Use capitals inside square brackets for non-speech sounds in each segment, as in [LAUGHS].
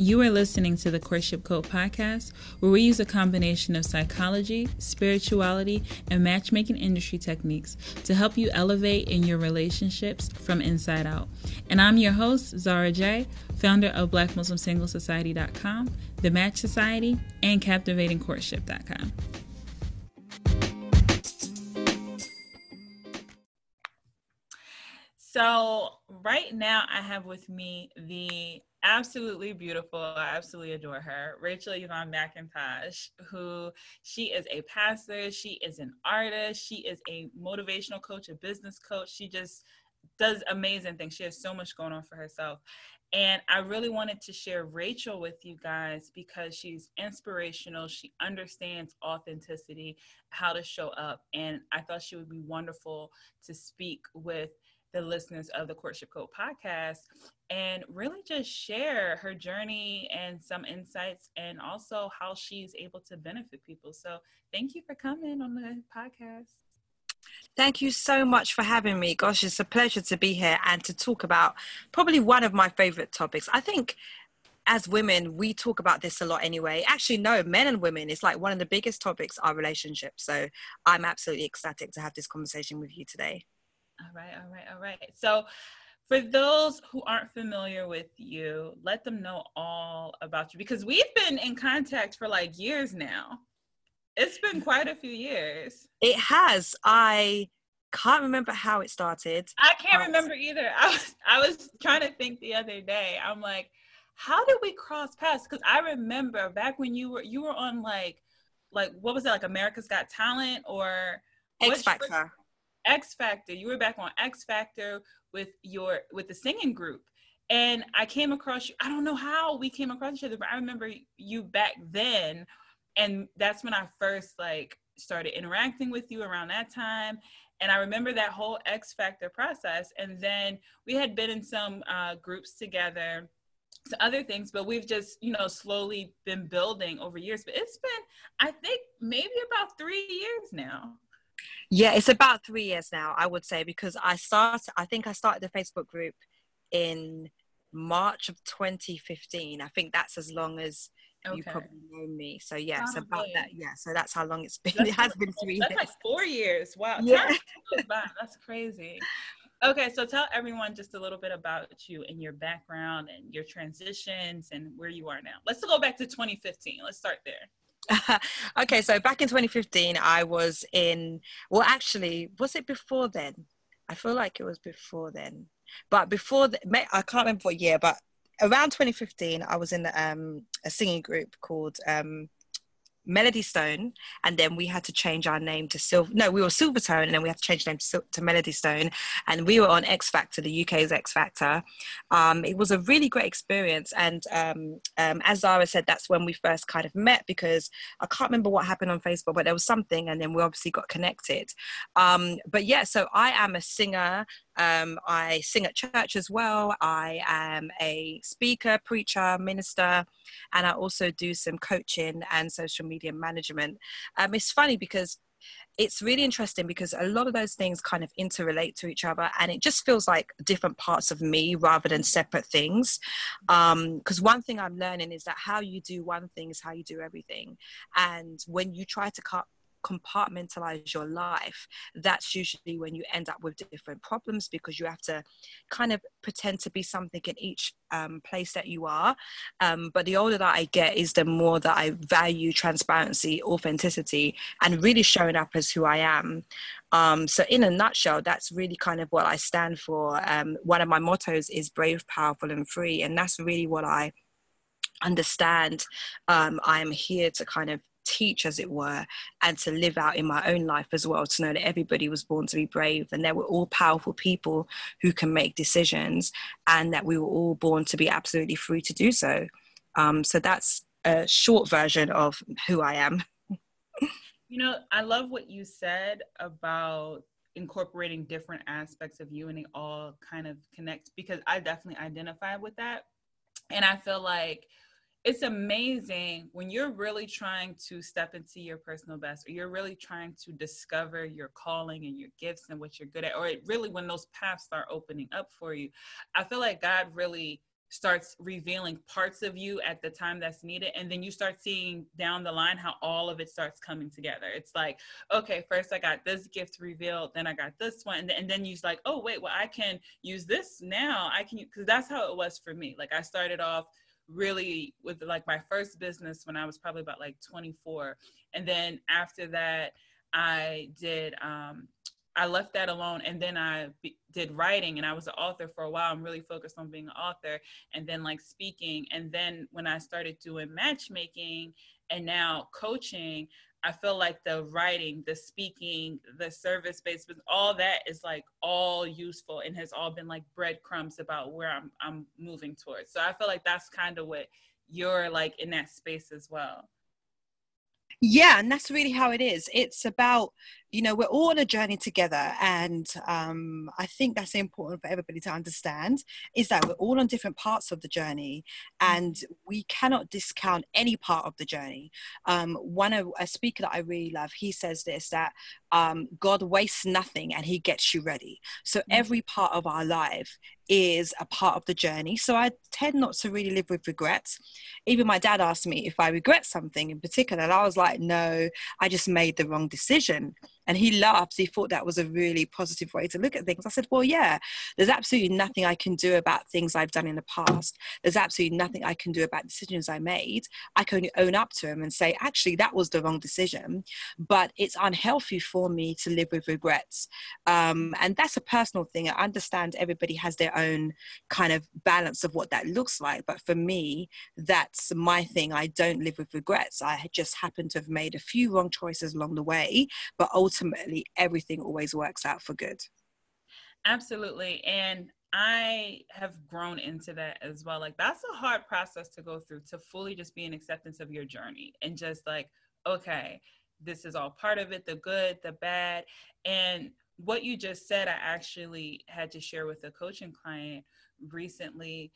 You are listening to the Courtship Code podcast, where we use a combination of psychology, spirituality, and matchmaking industry techniques to help you elevate in your relationships from inside out. And I'm your host, Zara J, founder of BlackMuslimSingleSociety.com, The Match Society, and CaptivatingCourtship.com. So, right now, I have with me the absolutely beautiful. I absolutely adore her. Rachel Yvonne McIntosh, who she is a pastor, she is an artist, she is a motivational coach, a business coach. She just does amazing things. She has so much going on for herself. And I really wanted to share Rachel with you guys because she's inspirational. She understands authenticity, how to show up. And I thought she would be wonderful to speak with the listeners of the Courtship Code podcast and really just share her journey and some insights and also how she's able to benefit people. So thank you for coming on the podcast. Thank you so much for having me. Gosh, it's a pleasure to be here and to talk about probably one of my favorite topics. I think as women, we talk about this a lot anyway. Actually, no, men and women, it's like one of the biggest topics, our relationships. So I'm absolutely ecstatic to have this conversation with you today. All right, all right, all right. So, for those who aren't familiar with you, let them know all about you because we've been in contact for like years now. It's been quite a few years. It has. I can't remember how it started. I can't um, remember either. [LAUGHS] I was I was trying to think the other day. I'm like, how did we cross paths? Because I remember back when you were you were on like like what was it like America's Got Talent or X Factor. X Factor. You were back on X Factor with your with the singing group. And I came across you. I don't know how we came across each other, but I remember you back then. And that's when I first like started interacting with you around that time. And I remember that whole X Factor process. And then we had been in some uh, groups together to other things, but we've just, you know, slowly been building over years. But it's been, I think, maybe about three years now. Yeah, it's about three years now, I would say, because I started, I think I started the Facebook group in March of 2015. I think that's as long as okay. you probably know me. So yeah, it's about that. Yeah, so that's how long it's been. [LAUGHS] That's it has been three that's years. like four years. Wow. Yeah. that's crazy. Okay, so tell everyone just a little bit about you and your background and your transitions and where you are now. Let's go back to 2015. Let's start there. [LAUGHS] okay, so back in 2015, I was in, well, actually, was it before then? I feel like it was before then. But before, the, I can't remember what year, but around 2015, I was in um, a singing group called um, Melody Stone, and then we had to change our name to Silver. No, we were Silvertone, and then we had to change the name to, to Melody Stone. And we were on X Factor, the UK's X Factor. Um, it was a really great experience, and um, um, as Zara said, that's when we first kind of met because I can't remember what happened on Facebook, but there was something, and then we obviously got connected. Um, but yeah, so I am a singer. Um, I sing at church as well. I am a speaker, preacher, minister, and I also do some coaching and social media management. Um, it's funny because it's really interesting because a lot of those things kind of interrelate to each other and it just feels like different parts of me rather than separate things because um, one thing i'm learning is that how you do one thing is how you do everything and when you try to cut compartmentalize your life, that's usually when you end up with different problems because you have to kind of pretend to be something in each um, place that you are. Um, but the older that I get, is the more that I value transparency, authenticity, and really showing up as who I am. Um, so, in a nutshell, that's really kind of what I stand for. Um, one of my mottos is brave, powerful, and free. And that's really what I understand um, I'm here to kind of teach, as it were, and to live out in my own life as well, to know that everybody was born to be brave and they were all powerful people who can make decisions and that we were all born to be absolutely free to do so. Um, so that's a short version of who I am. you know, I love what you said about incorporating different aspects of you and they all kind of connect because I definitely identify with that. And I feel like it's amazing when you're really trying to step into your personal best or you're really trying to discover your calling and your gifts and what you're good at or really when those paths start opening up for you i feel like god really starts revealing parts of you at the time that's needed and then you start seeing down the line how all of it starts coming together. It's like okay first i got this gift revealed then i got this one and then you're like oh wait well i can use this now. I can because that's how it was for me. Like i started off really with like my first business when i was probably about like 24 and then after that i did um I left that alone and then I did writing and I was an author for a while. I'm really focused on being an author and then like speaking. And then when I started doing matchmaking and now coaching, I feel like the writing, the speaking, the service based, all that is like all useful and has all been like breadcrumbs about where I'm I'm moving towards. So I feel like that's kind of what you're like in that space as well. Yeah, and that's really how it is. It's about you know we're all on a journey together and um, i think that's important for everybody to understand is that we're all on different parts of the journey mm. and we cannot discount any part of the journey um, one of a speaker that i really love he says this that um, god wastes nothing and he gets you ready so mm. every part of our life is a part of the journey. So I tend not to really live with regrets. Even my dad asked me if I regret something in particular, and I was like, no, I just made the wrong decision. And he laughed. He thought that was a really positive way to look at things. I said, Well, yeah, there's absolutely nothing I can do about things I've done in the past. There's absolutely nothing I can do about decisions I made. I can only own up to them and say, Actually, that was the wrong decision. But it's unhealthy for me to live with regrets. Um, and that's a personal thing. I understand everybody has their own kind of balance of what that looks like. But for me, that's my thing. I don't live with regrets. I just happen to have made a few wrong choices along the way, but ultimately, ultimately everything always works out for good. Absolutely. And I have grown into that as well. Like that's a hard process to go through to fully just be in acceptance of your journey and just like, okay, this is all part of it, the good, the bad. And what you just said, I actually had to share with a coaching client recently.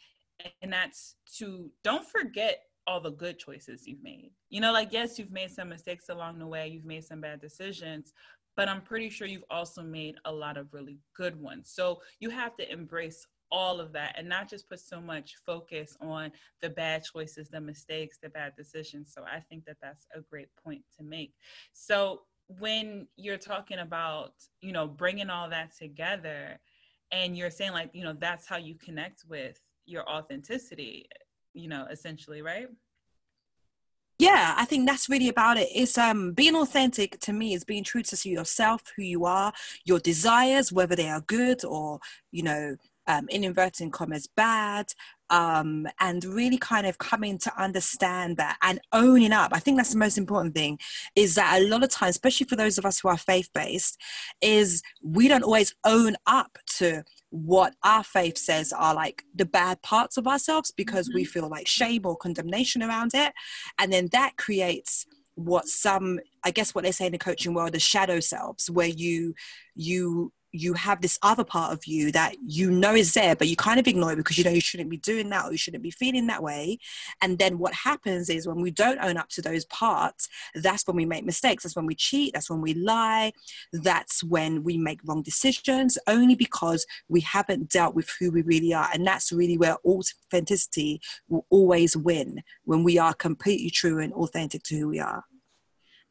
And that's to don't forget all the good choices you've made. You know, like, yes, you've made some mistakes along the way, you've made some bad decisions, but I'm pretty sure you've also made a lot of really good ones. So you have to embrace all of that and not just put so much focus on the bad choices, the mistakes, the bad decisions. So I think that that's a great point to make. So when you're talking about, you know, bringing all that together and you're saying like, you know, that's how you connect with your authenticity you know, essentially, right? yeah i think that's really about it it's um being authentic to me is being true to yourself who you are your desires whether they are good or you know um, in inverting commas bad um, and really kind of coming to understand that and owning up. I think that's the most important thing is that a lot of times, especially for those of us who are faith based, is we don't always own up to what our faith says are like the bad parts of ourselves because mm-hmm. we feel like shame or condemnation around it. And then that creates what some i guess what they say in the coaching world is shadow selves where you you you have this other part of you that you know is there, but you kind of ignore it because you know you shouldn't be doing that or you shouldn't be feeling that way. And then what happens is when we don't own up to those parts, that's when we make mistakes. That's when we cheat. That's when we lie. That's when we make wrong decisions only because we haven't dealt with who we really are. And that's really where authenticity will always win when we are completely true and authentic to who we are.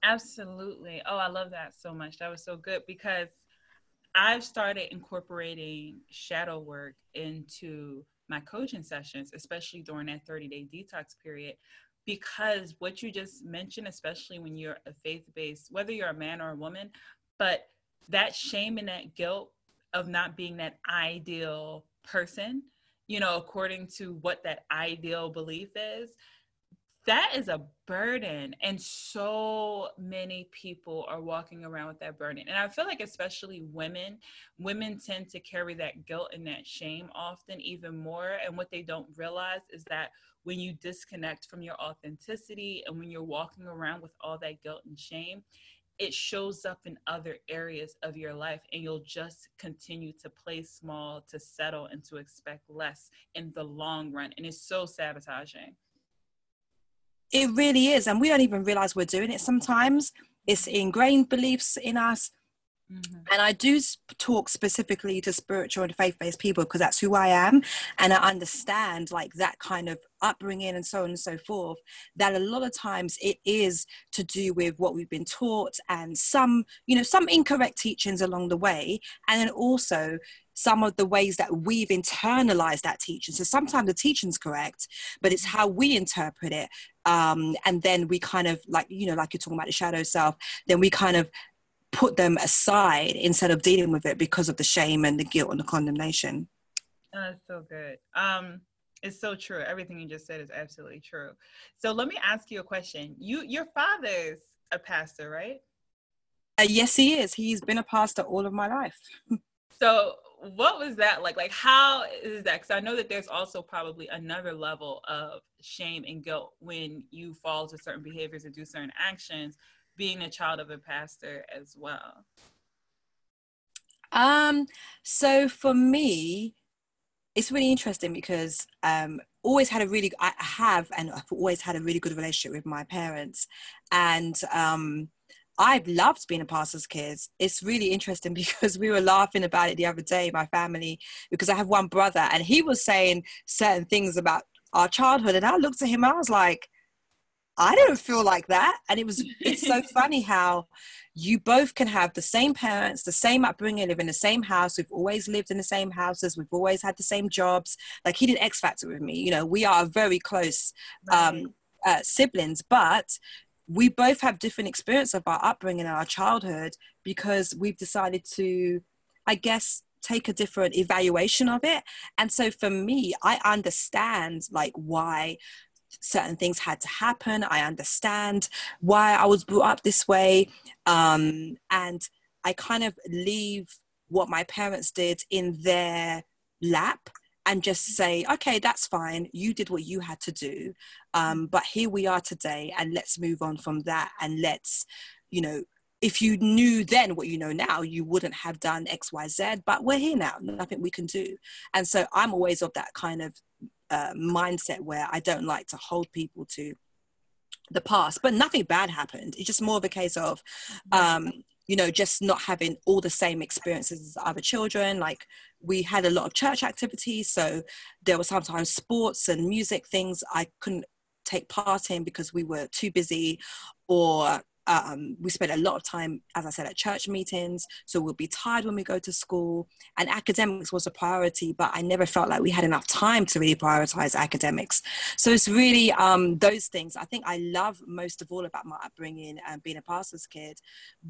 Absolutely. Oh, I love that so much. That was so good because I've started incorporating shadow work into my coaching sessions, especially during that 30 day detox period, because what you just mentioned, especially when you're a faith based, whether you're a man or a woman, but that shame and that guilt of not being that ideal person, you know, according to what that ideal belief is, that is a burden and so many people are walking around with that burden and i feel like especially women women tend to carry that guilt and that shame often even more and what they don't realize is that when you disconnect from your authenticity and when you're walking around with all that guilt and shame it shows up in other areas of your life and you'll just continue to play small to settle and to expect less in the long run and it's so sabotaging it really is. And we don't even realize we're doing it sometimes. It's ingrained beliefs in us. Mm-hmm. And I do talk specifically to spiritual and faith based people because that's who I am. And I understand like that kind of upbringing and so on and so forth. That a lot of times it is to do with what we've been taught and some, you know, some incorrect teachings along the way. And then also some of the ways that we've internalized that teaching. So sometimes the teaching's correct, but it's how we interpret it. Um, and then we kind of like, you know, like you're talking about the shadow self, then we kind of put them aside instead of dealing with it because of the shame and the guilt and the condemnation. That's so good. Um, it's so true. Everything you just said is absolutely true. So let me ask you a question. You, your father's a pastor, right? Uh, yes, he is. He's been a pastor all of my life. [LAUGHS] so what was that like? Like, how is that? Because I know that there's also probably another level of shame and guilt when you fall to certain behaviors and do certain actions being a child of a pastor as well? Um, so for me, it's really interesting because um always had a really I have and I've always had a really good relationship with my parents and um I've loved being a pastor's kid. It's really interesting [LAUGHS] because we were laughing about it the other day, my family, because I have one brother and he was saying certain things about our childhood. And I looked at him and I was like, I don't feel like that. And it was, it's so [LAUGHS] funny how you both can have the same parents, the same upbringing, live in the same house. We've always lived in the same houses. We've always had the same jobs. Like he did X Factor with me. You know, we are very close um, uh, siblings, but we both have different experience of our upbringing and our childhood because we've decided to, I guess, take a different evaluation of it. And so for me, I understand like why certain things had to happen. I understand why I was brought up this way. Um, and I kind of leave what my parents did in their lap and just say, okay, that's fine. You did what you had to do. Um, but here we are today, and let's move on from that. And let's, you know, if you knew then what you know now, you wouldn't have done X, Y, Z. But we're here now, nothing we can do. And so I'm always of that kind of uh, mindset where I don't like to hold people to the past, but nothing bad happened. It's just more of a case of, um, you know, just not having all the same experiences as other children. Like we had a lot of church activities, so there were sometimes sports and music things I couldn't take part in because we were too busy or um, we spent a lot of time, as I said, at church meetings. So we'll be tired when we go to school. And academics was a priority, but I never felt like we had enough time to really prioritize academics. So it's really um, those things. I think I love most of all about my upbringing and being a pastor's kid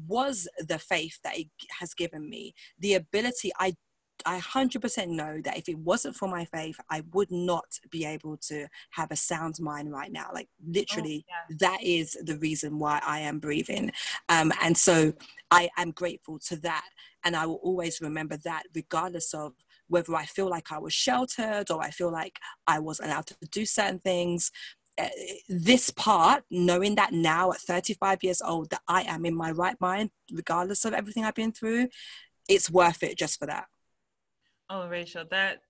was the faith that it has given me. The ability, I I 100% know that if it wasn't for my faith, I would not be able to have a sound mind right now. Like literally, oh, yeah. that is the reason why I am breathing. Um, and so I am grateful to that. And I will always remember that, regardless of whether I feel like I was sheltered or I feel like I was allowed to do certain things. Uh, this part, knowing that now at 35 years old, that I am in my right mind, regardless of everything I've been through, it's worth it just for that. Oh, Rachel, that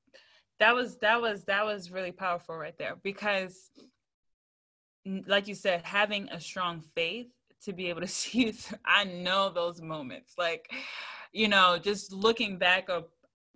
that was that was that was really powerful right there because like you said having a strong faith to be able to [LAUGHS] see i know those moments. Like you know just looking back up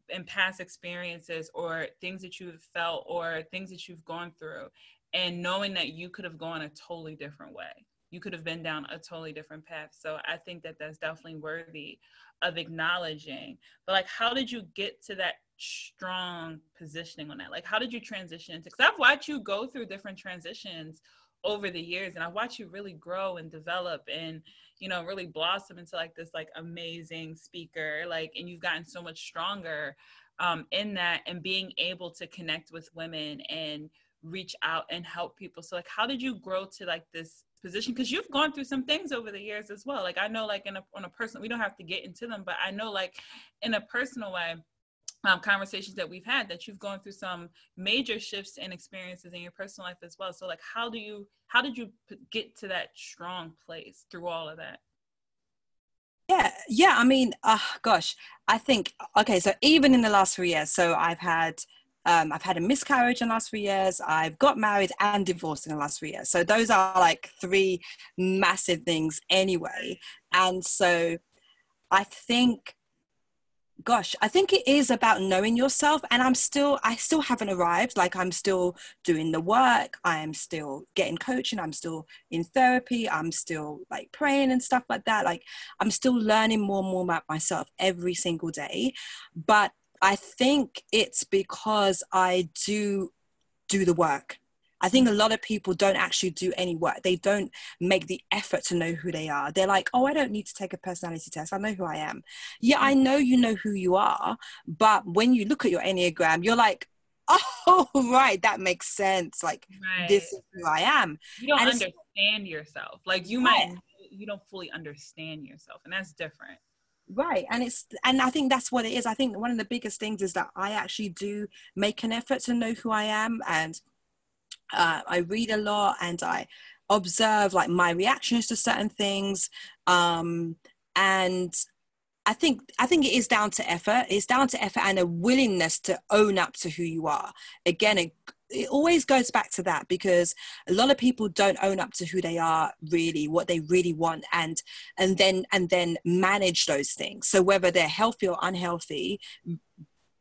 in past experiences or things that you've felt or things that you've gone through and knowing that you could have gone a totally different way you could have been down a totally different path. So i think that that's definitely worthy of acknowledging. But like how did you get to that strong positioning on that? Like how did you transition because i've watched you go through different transitions over the years and i watch you really grow and develop and you know really blossom into like this like amazing speaker like and you've gotten so much stronger um, in that and being able to connect with women and reach out and help people. So like how did you grow to like this position because you've gone through some things over the years as well. Like i know like in a on a personal we don't have to get into them but i know like in a personal way um, conversations that we've had that you've gone through some major shifts and experiences in your personal life as well. So like how do you how did you get to that strong place through all of that? Yeah yeah i mean uh, gosh i think okay so even in the last three years so i've had um, I've had a miscarriage in the last three years. I've got married and divorced in the last three years. So those are like three massive things anyway. And so I think gosh i think it is about knowing yourself. And i'm still i still haven't arrived. Like i'm still doing the work. I am still getting coaching. I'm still in therapy. I'm still like praying and stuff like that. Like i'm still learning more and more about myself every single day. But i think it's because i do do the work I think a lot of people don't actually do any work. They don't make the effort to know who they are. They're like, oh, I don't need to take a personality test. I know who I am. Yeah, I know you know who you are. But when you look at your Enneagram, you're like, [LAUGHS] oh, right, that makes sense. Like, right. this is who I am. You don't and understand yourself. Like, you might, you don't fully understand yourself. And that's different right and it's and i think that's what it is i think one of the biggest things is that i actually do make an effort to know who i am and uh, I read a lot and I observe like my reactions to certain things. Um, and I think I think it is down to effort. It's down to effort and a willingness to own up to who you are. Again, it, it always goes back to that because a lot of people don't own up to who they are really what they really want and and then and then manage those things. So whether they're healthy or unhealthy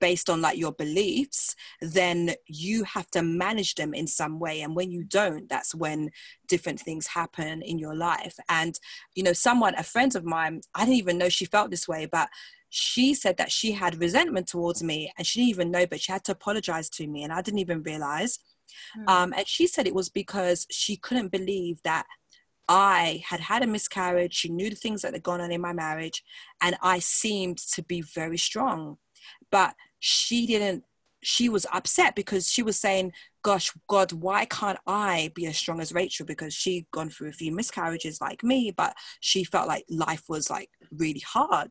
based on like your beliefs then you have to manage them in some way. And when you don't that's when different things happen in your life. And you know someone a friend of mine i didn't even know she felt this way but she said that she had resentment towards me and she didn't even know but she had to apologize to me and i didn't even realize mm. um, and she said it was because she couldn't believe that I had had a miscarriage. She knew the things that had gone on in my marriage, and I seemed to be very strong. But she didn't she was upset because she was saying, Gosh, God, why can't I be as strong as Rachel? Because she'd gone through a few miscarriages like me, but she felt like life was like really hard.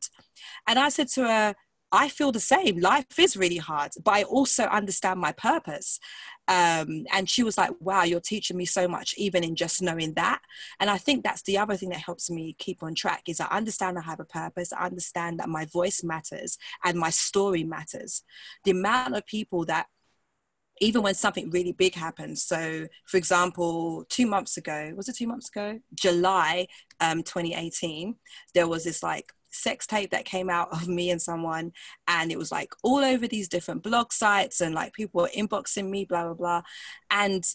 And I said to her, I feel the same. Life is really hard, but I also understand my purpose. Um, and she was like, wow, you're teaching me so much, even in just knowing that. And I think that's the other thing that helps me keep on track is I understand I have a purpose. I understand that my voice matters and my story matters. The amount of people that even when something really big happens. So, for example, two months ago, was it two months ago? July um, 2018, there was this like sex tape that came out of me and someone and it was like all over these different blog sites and like people were inboxing me blah blah blah and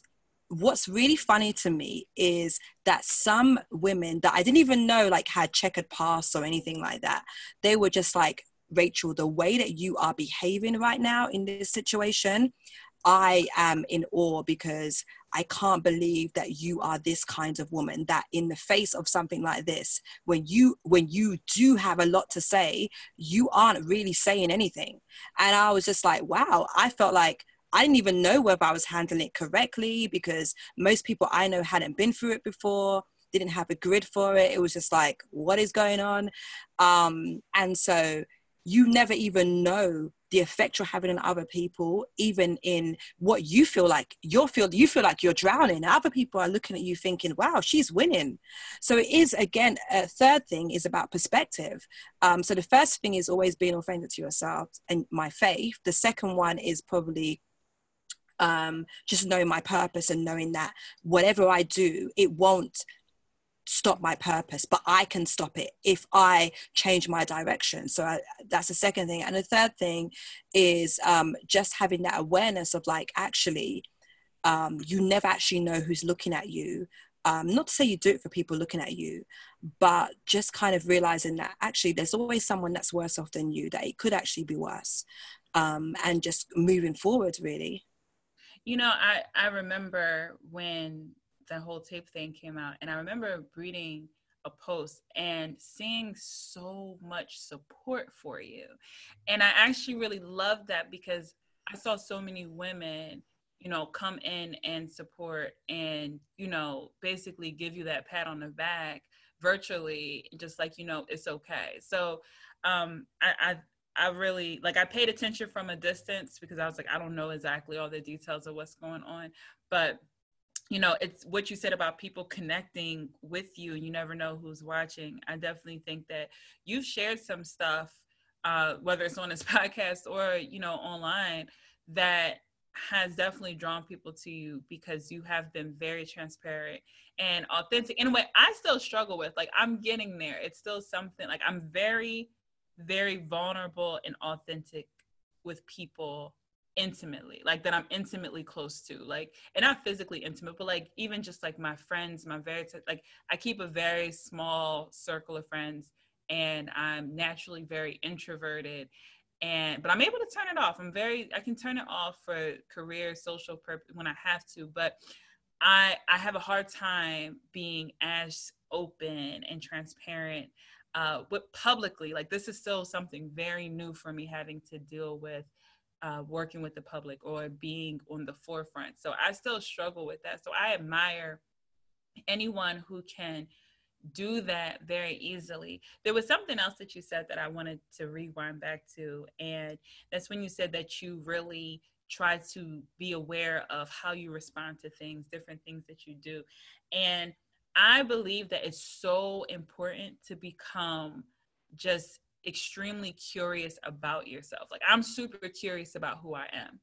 what's really funny to me is that some women that I didn't even know like had checkered past or anything like that they were just like Rachel the way that you are behaving right now in this situation I am in awe because I can't believe that you are this kind of woman that in the face of something like this when you when you do have a lot to say you aren't really saying anything. And I was just like wow I felt like I didn't even know whether I was handling it correctly because most people I know hadn't been through it before didn't have a grid for it. It was just like what is going on? Um and so you never even know the effect you're having on other people, even in what you feel like you feel you feel like you're drowning. Other people are looking at you thinking, "Wow, she's winning." So it is again a third thing is about perspective. Um, so the first thing is always being authentic to yourself and my faith. The second one is probably um, just knowing my purpose and knowing that whatever I do, it won't stop my purpose, but I can stop it if I change my direction. So I, that's the second thing. And the third thing is um, just having that awareness of like, actually, um, you never actually know who's looking at you. Um, not to say you do it for people looking at you, but just kind of realizing that actually there's always someone that's worse off than you, that it could actually be worse. Um, and just moving forward, really. You know, I, I remember when the whole tape thing came out, and I remember reading a post and seeing so much support for you. And I actually really loved that because I saw so many women, you know, come in and support and, you know, basically give you that pat on the back virtually, just like, you know, it's okay. So um I, I I really like I paid attention from a distance because I was like, I don't know exactly all the details of what's going on. But you know it's what you said about people connecting with you and you never know who's watching i definitely think that you've shared some stuff uh, whether it's on this [LAUGHS] podcast or you know online that has definitely drawn people to you because you have been very transparent and authentic in a way I still struggle with. Like I'm getting there. It's still something like I'm very, very vulnerable and authentic with people intimately like that i'm intimately close to like and not physically intimate but like even just like my friends my very t- like i keep a very small circle of friends and i'm naturally very introverted and but i'm able to turn it off. I'm very i can turn it off for career social purpose when i have to but i i have a hard time being as open and transparent uh with publicly. Like this is still something very new for me having to deal with uh, working with the public or being on the forefront. So I still struggle with that. So I admire anyone who can do that very easily. There was something else that you said that I wanted to rewind back to, and that's when you said that you really try to be aware of how you respond to things, different things that you do. And I believe that it's so important to become just extremely curious about yourself. Like I'm super curious about who I am.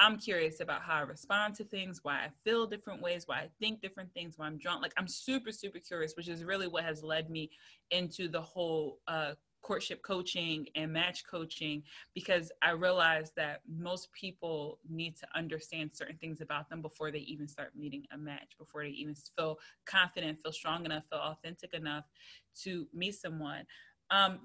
I'm curious about how I respond to things, why I feel different ways, why I think different things, why I'm drawn. Like I'm super, super curious, which is really what has led me into the whole uh, courtship coaching and match coaching because I realized that most people need to understand certain things about them before they even start meeting a match, before they even feel confident, feel strong enough, feel authentic enough to meet someone. Um,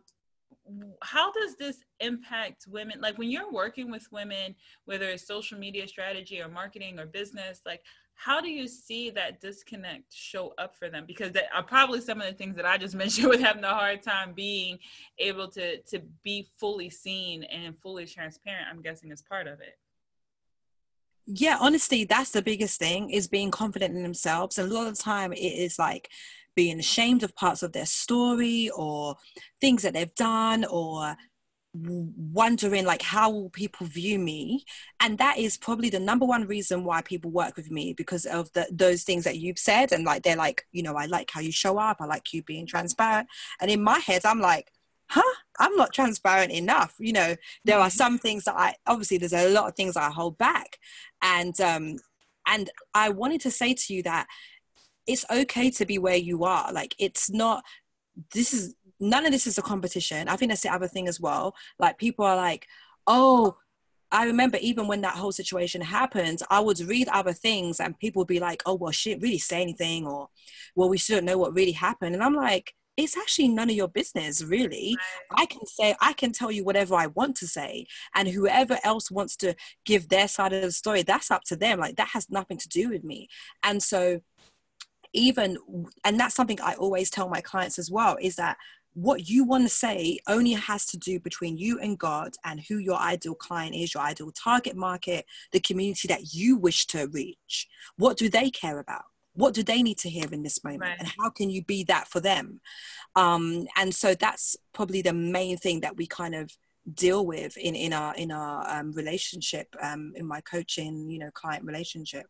how does this impact women? Like when you're working with women whether it's social media strategy or marketing or business like how do you see that disconnect show up for them? Because that are probably some of the things that i just [LAUGHS] mentioned with having a hard time being able to to be fully seen and fully transparent i'm guessing is part of it. Yeah honestly that's the biggest thing is being confident in themselves. And a lot of the time it is like being ashamed of parts of their story or things that they've done or wondering like how will people view me? And that is probably the number one reason why people work with me because of the, those things that you've said. And like they're like you know i like how you show up. I like you being transparent. And in my head i'm like huh? I'm not transparent enough. You know there are some things that i obviously there's a lot of things i hold back. And um and i wanted to say to you that it's okay to be where you are. Like it's not this is none of this is a competition. I think that's the other thing as well. Like people are like, oh, I remember even when that whole situation happened, I would read other things and people would be like, oh, well, she didn't really say anything, or well, we shouldn't know what really happened. And I'm like, it's actually none of your business, really. I can say, I can tell you whatever I want to say. And whoever else wants to give their side of the story, that's up to them. Like, that has nothing to do with me. And so, even and that's something i always tell my clients as well is that what you want to say only has to do between you and God and who your ideal client is, your ideal target market, the community that you wish to reach. What do they care about? What do they need to hear in this moment? Right. And how can you be that for them? Um, and so that's probably the main thing that we kind of deal with in, in our in our um, relationship, um, in my coaching, you know, client relationship.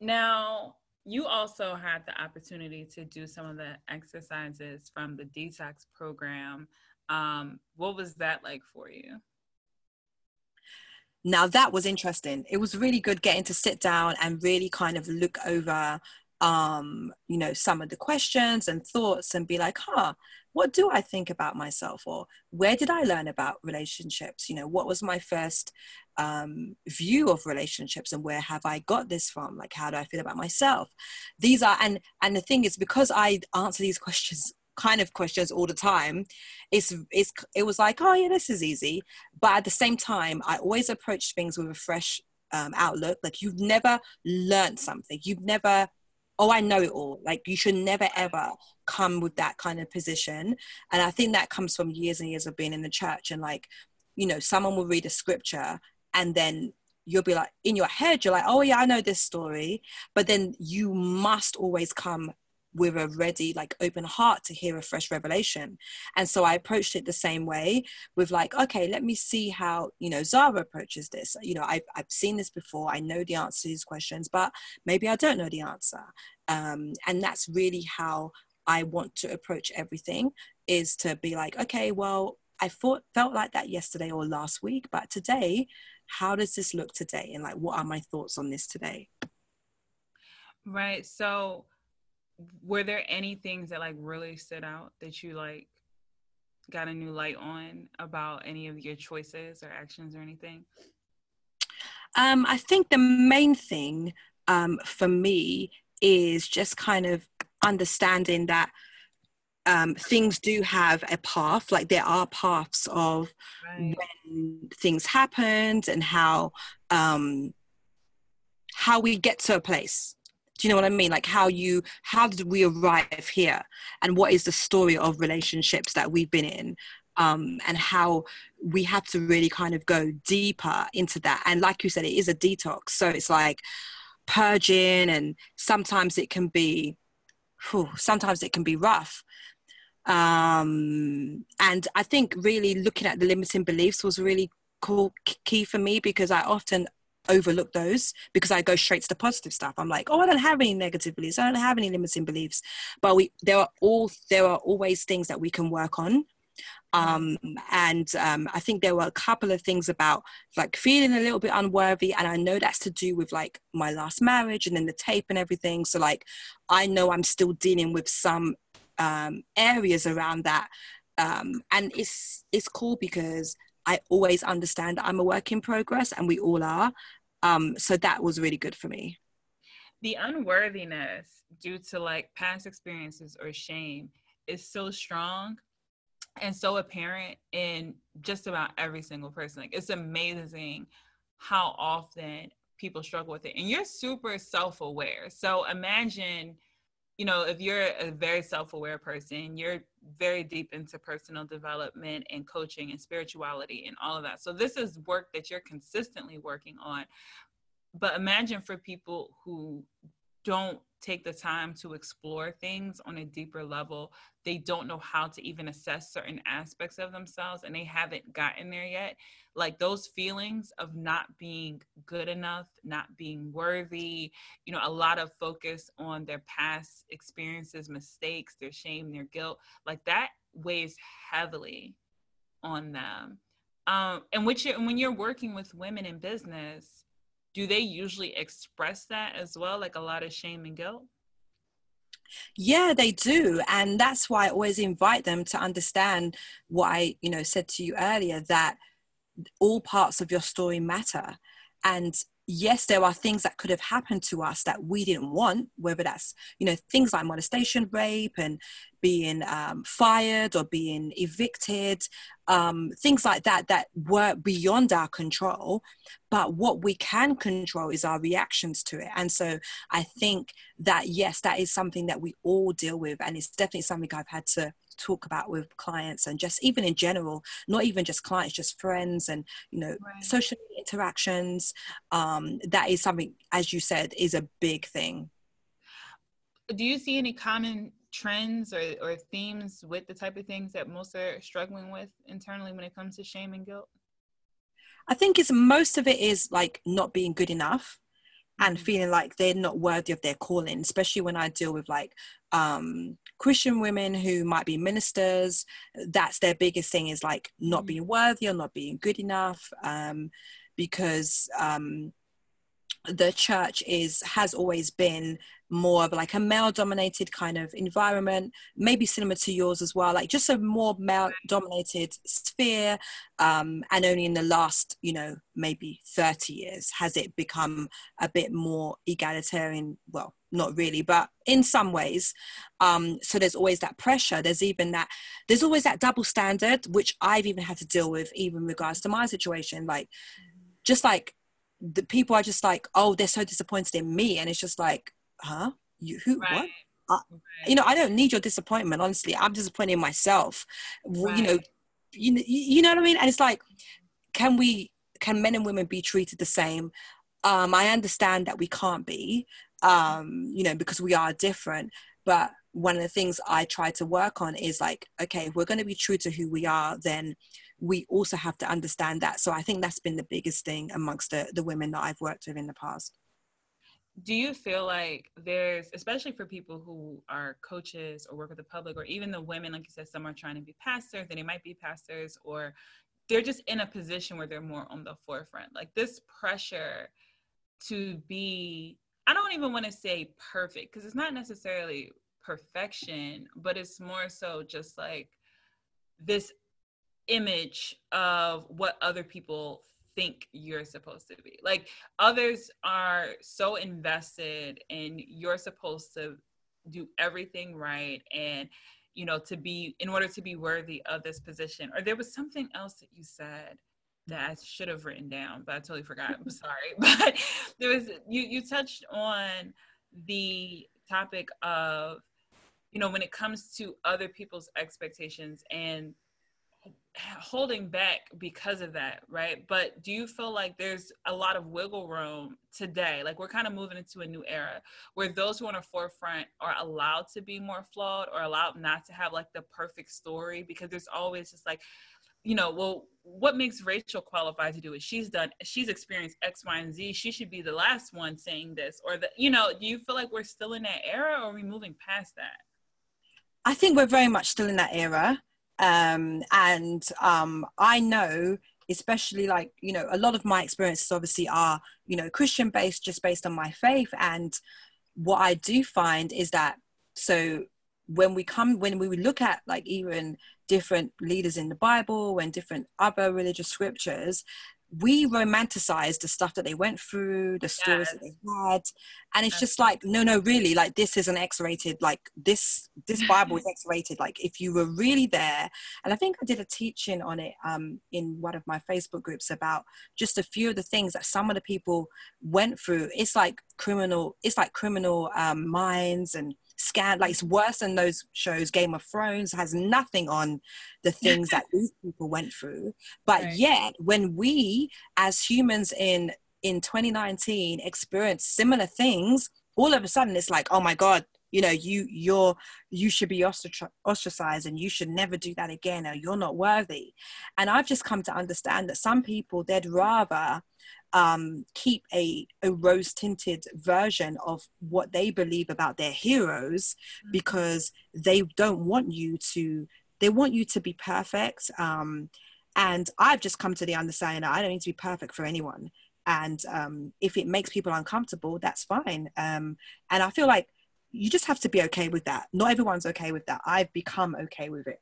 Now, you also had the opportunity to do some of the exercises from the detox program. Um, what was that like for you? Now that was interesting. It was really good getting to sit down and really kind of look over um, you know, some of the questions and thoughts and be like, huh, what do I think about myself? Or where did I learn about relationships? You know, what was my first um, view of relationships and where have I got this from? Like, how do I feel about myself? These are, and, and the thing is, because I answer these [LAUGHS] questions kind of questions all the time it's it's it was like oh yeah this is easy but at the same time i always approach things with a fresh um, outlook like you've never learned something you've never oh i know it all. Like you should never ever come with that kind of position. And i think that comes from years and years of being in the church and like you know someone will read a scripture and then you'll be like in your head you're like oh yeah i know this story. But then you must always come with a ready like open heart to hear a fresh revelation and so i approached it the same way with like okay let me see how you know zara approaches this you know i've, I've seen this before i know the answer to these questions but maybe i don't know the answer um, and that's really how i want to approach everything is to be like okay well I thought felt like that yesterday or last week, but today, how does this look today? And like, what are my thoughts on this today? Right. So, were there any things that like really stood out that you like got a new light on about any of your choices or actions or anything? Um, I think the main thing um, for me is just kind of understanding that um, things do have a path, like there are paths of right. when things happened and how um, how we get to a place. Do you know what I mean? Like how you how did we arrive here, and what is the story of relationships that we've been in, um, and how we have to really kind of go deeper into that. And like you said, it is a detox, so it's like purging, and sometimes it can be, whew, sometimes it can be rough um, and I think really looking at the limiting beliefs was really cool key for me because I often overlook those because I go straight to the positive stuff. I'm like, oh, I don't have any negative beliefs. I don't have any limiting beliefs. But we there are all there are always things that we can work on. Um, and um, I think there were a couple of things about like feeling a little bit unworthy, and I know that's to do with like my last marriage and then the tape and everything. So like, I know I'm still dealing with some um, areas around that. Um, and it's it's cool because I always understand I'm a work in progress, and we all are. Um, so that was really good for me. The unworthiness due to like past experiences or shame is so strong and so apparent in just about every single person. Like it's amazing how often people struggle with it. And you're super self-aware. So imagine you know, if you're a very self aware person, you're very deep into personal development and coaching and spirituality and all of that. So, this is work that you're consistently working on. But imagine for people who don't take the time to explore things on a deeper level, they don't know how to even assess certain aspects of themselves and they haven't gotten there yet. Like those feelings of not being good enough, not being worthy, you know, a lot of focus on their past experiences, mistakes, their shame, their guilt, like that weighs heavily on them. Um, and which when you're working with women in business, do they usually express that as well like a lot of shame and guilt? Yeah they do. And that's why i always invite them to understand what i you know said to you earlier that all parts of your story matter. And yes, there are things that could have happened to us that we didn't want, whether that's, you know, things like molestation, rape, and being um, fired or being evicted, um, things like that, that were beyond our control. But what we can control is our reactions to it. And so I think that, yes, that is something that we all deal with. And it's definitely something I've had to talk about with clients and just even in general not even just clients just friends and you know right. social interactions um, that is something as you said is a big thing. Do you see any common trends or, or themes with the type of things that most are struggling with internally when it comes to shame and guilt? I think it's most of it is like not being good enough and feeling like they're not worthy of their calling especially when i deal with like um Christian women who might be ministers, that's their biggest thing is like not mm. being worthy or not being good enough um, because um, the church is has always been more of like a male dominated kind of environment maybe similar to yours as well like just a more male dominated sphere um, and only in the last you know maybe 30 years has it become a bit more egalitarian well not really but in some ways. Um, so there's always that pressure. There's even that there's always that double standard which i've even had to deal with even regards to my situation like just like the people are just like oh they're so disappointed in me and it's just like huh? You who? Right. What? Uh, right. You know, I don't need your disappointment. Honestly, I'm disappointed in myself. Right. You know, you you know what I mean. And it's like, can we? Can men and women be treated the same? Um, I understand that we can't be, um, you know, because we are different. But one of the things I try to work on is like, okay, if we're going to be true to who we are, then we also have to understand that. So I think that's been the biggest thing amongst the, the women that I've worked with in the past do you feel like there's especially for people who are coaches or work with the public or even the women like you said some are trying to be pastors and they might be pastors or they're just in a position where they're more on the forefront like this pressure to be i don't even want to say perfect because it's not necessarily perfection but it's more so just like this image of what other people think you're supposed to be. Like others are so invested and you're supposed to do everything right and you know to be in order to be worthy of this position. Or there was something else that you said that I should have written down, but I totally forgot. I'm [LAUGHS] sorry. [LAUGHS] But there was you you touched on the topic of you know when it comes to other people's expectations and holding back because of that, right? But do you feel like there's a lot of wiggle room today? Like we're kind of moving into a new era where those who are on the forefront are allowed to be more flawed or allowed not to have like the perfect story because there's always just like, you know, well, what makes Rachel qualified to do it? She's done, she's experienced X, Y, and Z. She should be the last one saying this, or the, you know, do you feel like we're still in that era, or are we moving past that? I think we're very much still in that era um, and um, i know especially like you know a lot of my experiences obviously are you know christian based just based on my faith. And what i do find is that so when we come when we look at like even different leaders in the bible and different other religious scriptures we romanticize the stuff that they went through, the stories yes. that they had, and it's just like, no, no, really, like this is an X-rated, like this this Bible is X-rated. Like if you were really there, and I think I did a teaching on it um, in one of my Facebook groups about just a few of the things that some of the people went through. It's like criminal, it's like criminal um, minds and scan like it's worse than those shows. Game of thrones has nothing on the things that [LAUGHS] these people went through. But right. yet when we as humans in in 2019 experience similar things all of a sudden it's like oh my god you know you you're you should be ostracized and you should never do that again or you're not worthy. And i've just come to understand that some people they'd rather um, keep a, a rose tinted version of what they believe about their heroes mm-hmm. because they don't want you to they want you to be perfect um, and i've just come to the understanding that i don't need to be perfect for anyone. And um, if it makes people uncomfortable that's fine. Um, and i feel like you just have to be okay with that. Not everyone's okay with that. I've become okay with it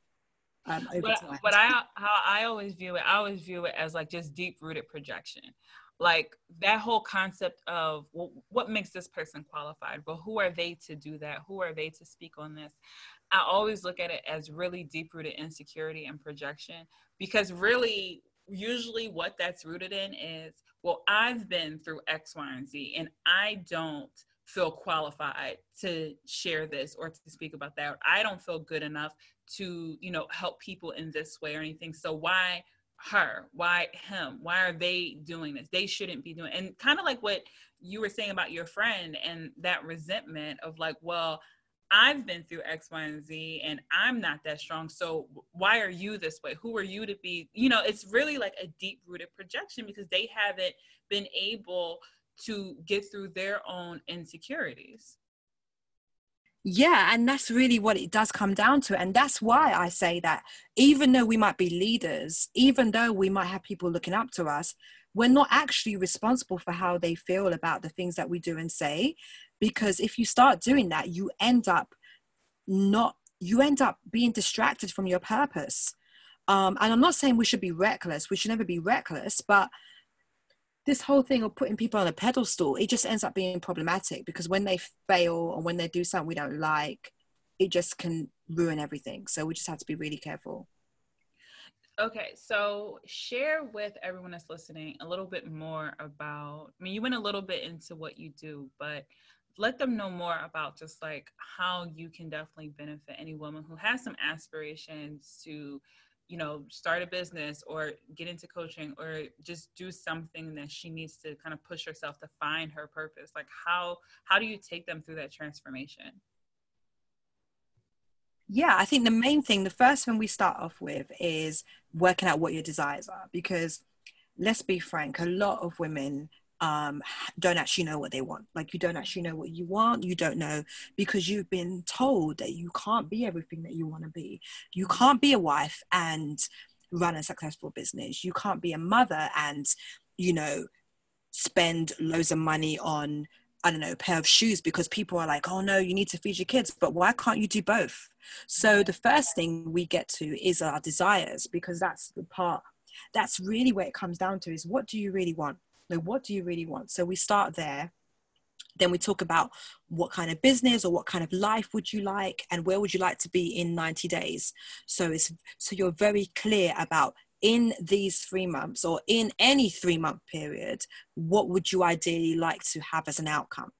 um, but, but I how I always view it, I always view it as like just deep rooted projection like that whole concept of well, what makes this person qualified? But who are they to do that? Who are they to speak on this? I always look at it as really deep rooted insecurity and projection because really usually what that's rooted in is well i've been through x y and z and i don't feel qualified to share this or to speak about that. I don't feel good enough to you know help people in this way or anything. So why her? Why him? Why are they doing this? They shouldn't be doing and kind of like what you were saying about your friend and that resentment of like well i've been through x y and z and i'm not that strong so why are you this way? Who are you to be you know it's really like a deep rooted projection because they haven't been able to get through their own insecurities yeah and that's really what it does come down to and that's why i say that even though we might be leaders even though we might have people looking up to us we're not actually responsible for how they feel about the things that we do and say because if you start doing that you end up not you end up being distracted from your purpose. Um, and i'm not saying we should be reckless we should never be reckless but this whole thing of putting people on a pedestal, it just ends up being problematic because when they fail or when they do something we don't like, it just can ruin everything. So we just have to be really careful. Okay, so share with everyone that's listening a little bit more about. I mean, you went a little bit into what you do, but let them know more about just like how you can definitely benefit any woman who has some aspirations to you know start a business or get into coaching or just do something that she needs to kind of push herself to find her purpose like how how do you take them through that transformation? Yeah i think the main thing the first thing we start off with is working out what your desires are because let's be frank a lot of women um, don't actually know what they want. Like you don't actually know what you want. You don't know because you've been told that you can't be everything that you want to be. You can't be a wife and run a successful business. You can't be a mother and, you know, spend loads of money on I don't know, a pair of shoes because people are like, oh no, you need to feed your kids, but why can't you do both? So the first thing we get to is our desires because that's the part, that's really where it comes down to is what do you really want? Like, what do you really want? So we start there. Then we talk about what kind of business or what kind of life would you like and where would you like to be in 90 days. So it's so you're very clear about in these three months or in any three month period, what would you ideally like to have as an outcome?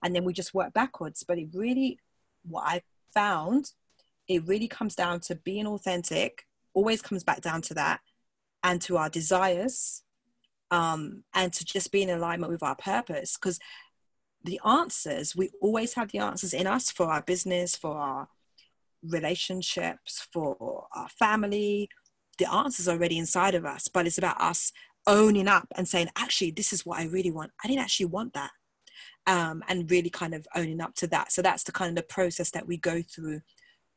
And then we just work backwards. But it really, what I found, it really comes down to being authentic, always comes back down to that, and to our desires, um, and to just be in alignment with our purpose. Because the answers, we always have the answers in us for our business, for our relationships, for our family, the answer's are already inside of us, but it's about us owning up and saying, actually, this is what I really want. I didn't actually want that. Um, and really kind of owning up to that. So that's the kind of the process that we go through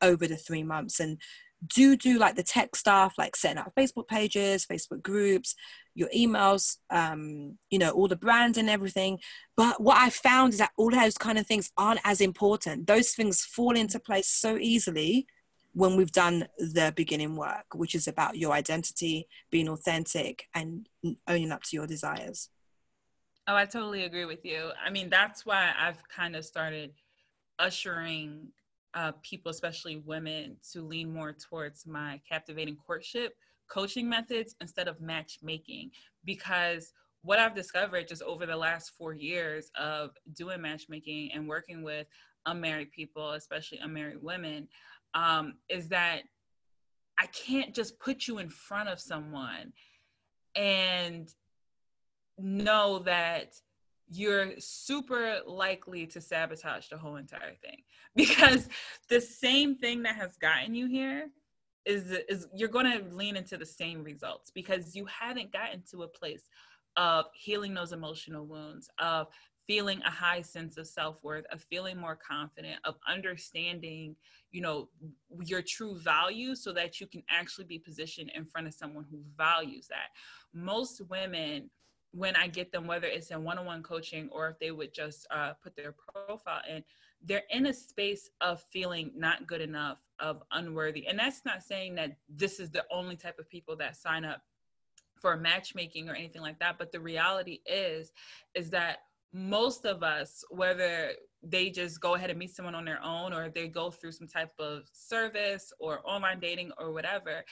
over the three months. And do do like the tech stuff, like setting up Facebook pages, Facebook groups, your emails, um, you know, all the brands and everything. But what I found is that all those kind of things aren't as important. Those things fall into place so easily when we've done the beginning work, which is about your identity, being authentic, and owning up to your desires. Oh, I totally agree with you. I mean, that's why I've kind of started ushering uh, people, especially women, to lean more towards my captivating courtship coaching methods instead of matchmaking. Because what I've discovered just over the last four years of doing matchmaking and working with unmarried people, especially unmarried women, um, is that I can't just put you in front of someone and know that you're super likely to sabotage the whole entire thing. [LAUGHS] Because the same thing that has gotten you here is is you're going to lean into the same results because you haven't gotten to a place of healing those emotional wounds of feeling a high sense of self-worth of feeling more confident of understanding you know your true value so that you can actually be positioned in front of someone who values that. Most women when i get them whether it's in one-on-one coaching or if they would just uh, put their profile in they're in a space of feeling not good enough of unworthy. And that's not saying that this is the only type of people that sign up for matchmaking or anything like that but the reality is is that most of us, whether they just go ahead and meet someone on their own or they go through some type of service or online dating or whatever,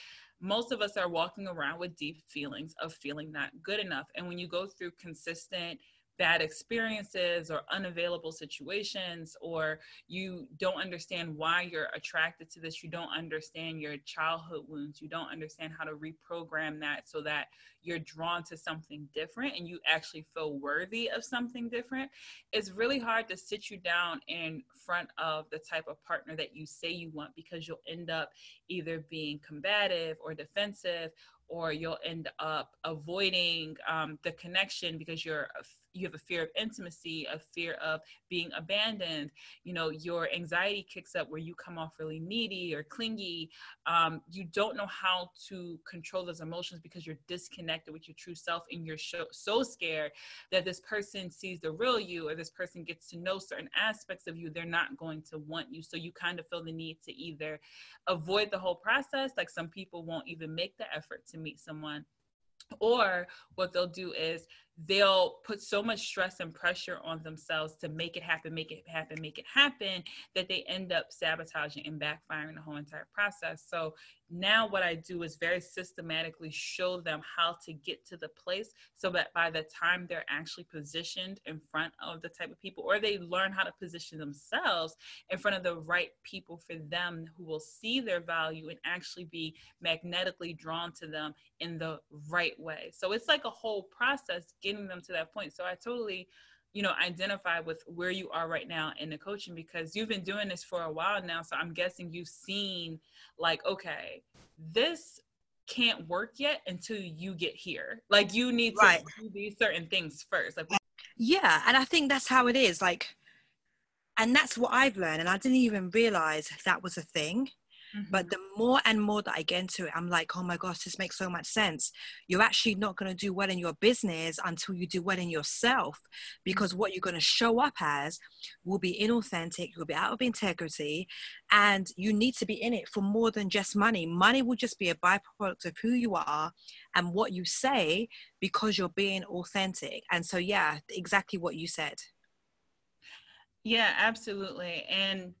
most of us are walking around with deep feelings of feeling not good enough. And when you go through consistent bad experiences or unavailable situations or you don't understand why you're attracted to this you don't understand your childhood wounds you don't understand how to reprogram that so that you're drawn to something different and you actually feel worthy of something different. It's really hard to sit you down in front of the type of partner that you say you want because you'll end up either being combative or defensive or you'll end up avoiding um, the connection because you're you have a fear of intimacy, a fear of being abandoned. You know, your anxiety kicks up where you come off really needy or clingy. Um, you don't know how to control those emotions because you're disconnected with your true self and you're so, so scared that this person sees the real you or this person gets to know certain aspects of you. They're not going to want you. So you kind of feel the need to either avoid the whole process, like some people won't even make the effort to meet someone or what they'll do is they'll put so much stress and pressure on themselves to make it happen, make it happen, make it happen, that they end up sabotaging and backfiring the whole entire process. So now what I do is very systematically show them how to get to the place so that by the time they're actually positioned in front of the type of people, or they learn how to position themselves in front of the right people for them who will see their value and actually be magnetically drawn to them in the right way. So it's like a whole process getting them to that point. So I totally, you know, identify with where you are right now in the coaching because you've been doing this for a while now. So I'm guessing you've seen like, okay, this can't work yet until you get here. Like you need to Right. do these certain things first. Like Yeah, and I think that's how it is. Like, and that's what I've learned, and I didn't even realize that was a thing. But the mm-hmm. more and more that I get into it, I'm like, oh my gosh, this makes so much sense. You're actually not going to do well in your business until you do well in yourself, because mm-hmm. what you're going to show up as will be inauthentic, you'll be out of integrity, and you need to be in it for more than just money. Money will just be a byproduct of who you are and what you say because you're being authentic. And so, yeah, exactly what you said. Yeah, absolutely. And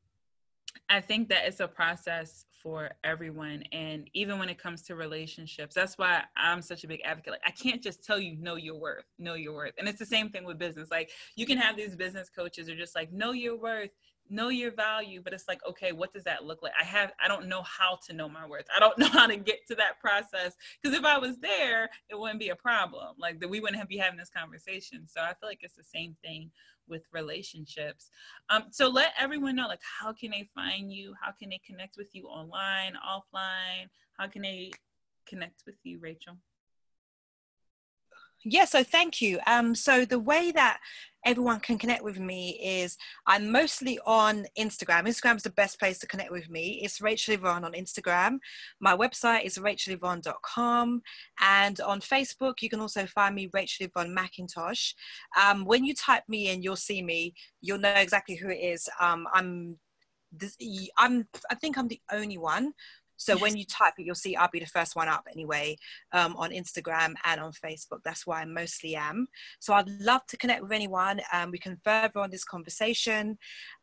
I think that it's a process for everyone. And even when it comes to relationships, that's why I'm such a big advocate. Like, I can't just tell you, know your worth, know your worth. And it's the same thing with business. Like, you can have these business coaches are just like, know your worth, know your value. But it's like, okay, what does that look like? I have, I don't know how to know my worth. I don't [LAUGHS] know how to get to that process. Because if I was there, it wouldn't be a problem. Like, that we wouldn't have, be having this conversation. So I feel like it's the same thing with relationships. Um, so let everyone know, like, how can they find you? How can they connect with you online, offline? How can they connect with you, Rachel? Yeah, so thank you. Um, so the way that everyone can connect with me is I'm mostly on Instagram. Instagram is the best place to connect with me. It's Rachel Yvonne on Instagram. My website is rachelyvonne.com. And on Facebook, you can also find me Rachel Yvonne. Um, when you type me in, you'll see me. You'll know exactly who it is. Um, I'm this, I'm I think I'm the only one so when you type it, you'll see I'll be the first one up anyway um, on Instagram and on Facebook. That's why I mostly am. So I'd love to connect with anyone. Um, we can further on this conversation.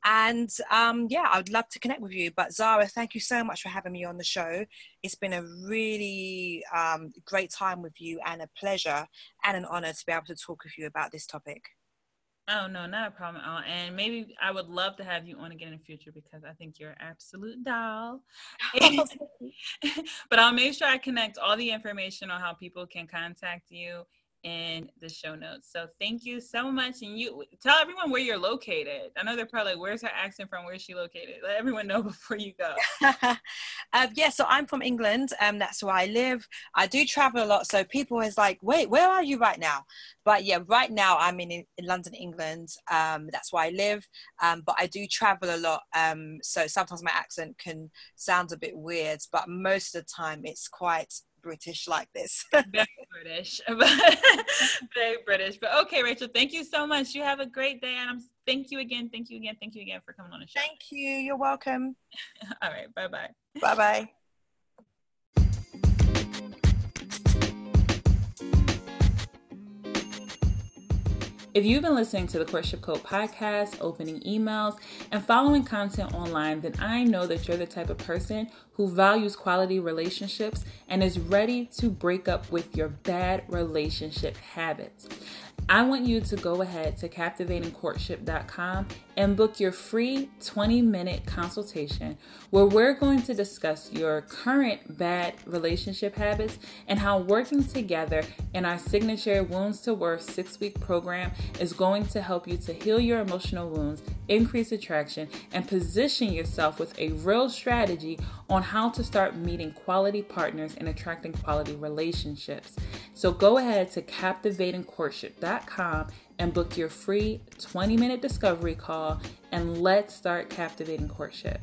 And um, yeah, I'd love to connect with you. But Zara, thank you so much for having me on the show. It's been a really um, great time with you and a pleasure and an honor to be able to talk with you about this topic. Oh no, not a problem at all. And maybe I would love to have you on again in the future because I think you're an absolute doll. [LAUGHS] [LAUGHS] but I'll make sure I connect all the information on how people can contact you in the show notes. So thank you so much. And you tell everyone where you're located. I know they're probably like, where's her accent from? Where's she located? Let everyone know [LAUGHS] before you go. uh, [LAUGHS] yeah, so I'm from England. Um, that's where I live. I do travel a lot. So people is like, wait, where are you right now? But yeah, right now I'm in, in London, England. Um, that's where I live. Um, but I do travel a lot. Um, so sometimes my accent can sound a bit weird, but most of the time it's quite British like this. [LAUGHS] Very British, [LAUGHS] very British. But okay, Rachel, thank you so much. You have a great day, and I'm thank you again, thank you again, thank you again for coming on the show. Thank you. You're welcome. [LAUGHS] All right, bye bye. Bye bye. If you've been listening to the Courtship Code podcast, opening emails, and following content online, then I know that you're the type of person who values quality relationships and is ready to break up with your bad relationship habits. I want you to go ahead to captivatingcourtship.com and book your free 20 minute consultation where we're going to discuss your current bad relationship habits and how working together in our signature Wounds to Worth six week program is going to help you to heal your emotional wounds, increase attraction, and position yourself with a real strategy on how to start meeting quality partners and attracting quality relationships. So go ahead to captivatingcourtship.com and book your free 20 minute discovery call and let's start captivating courtship.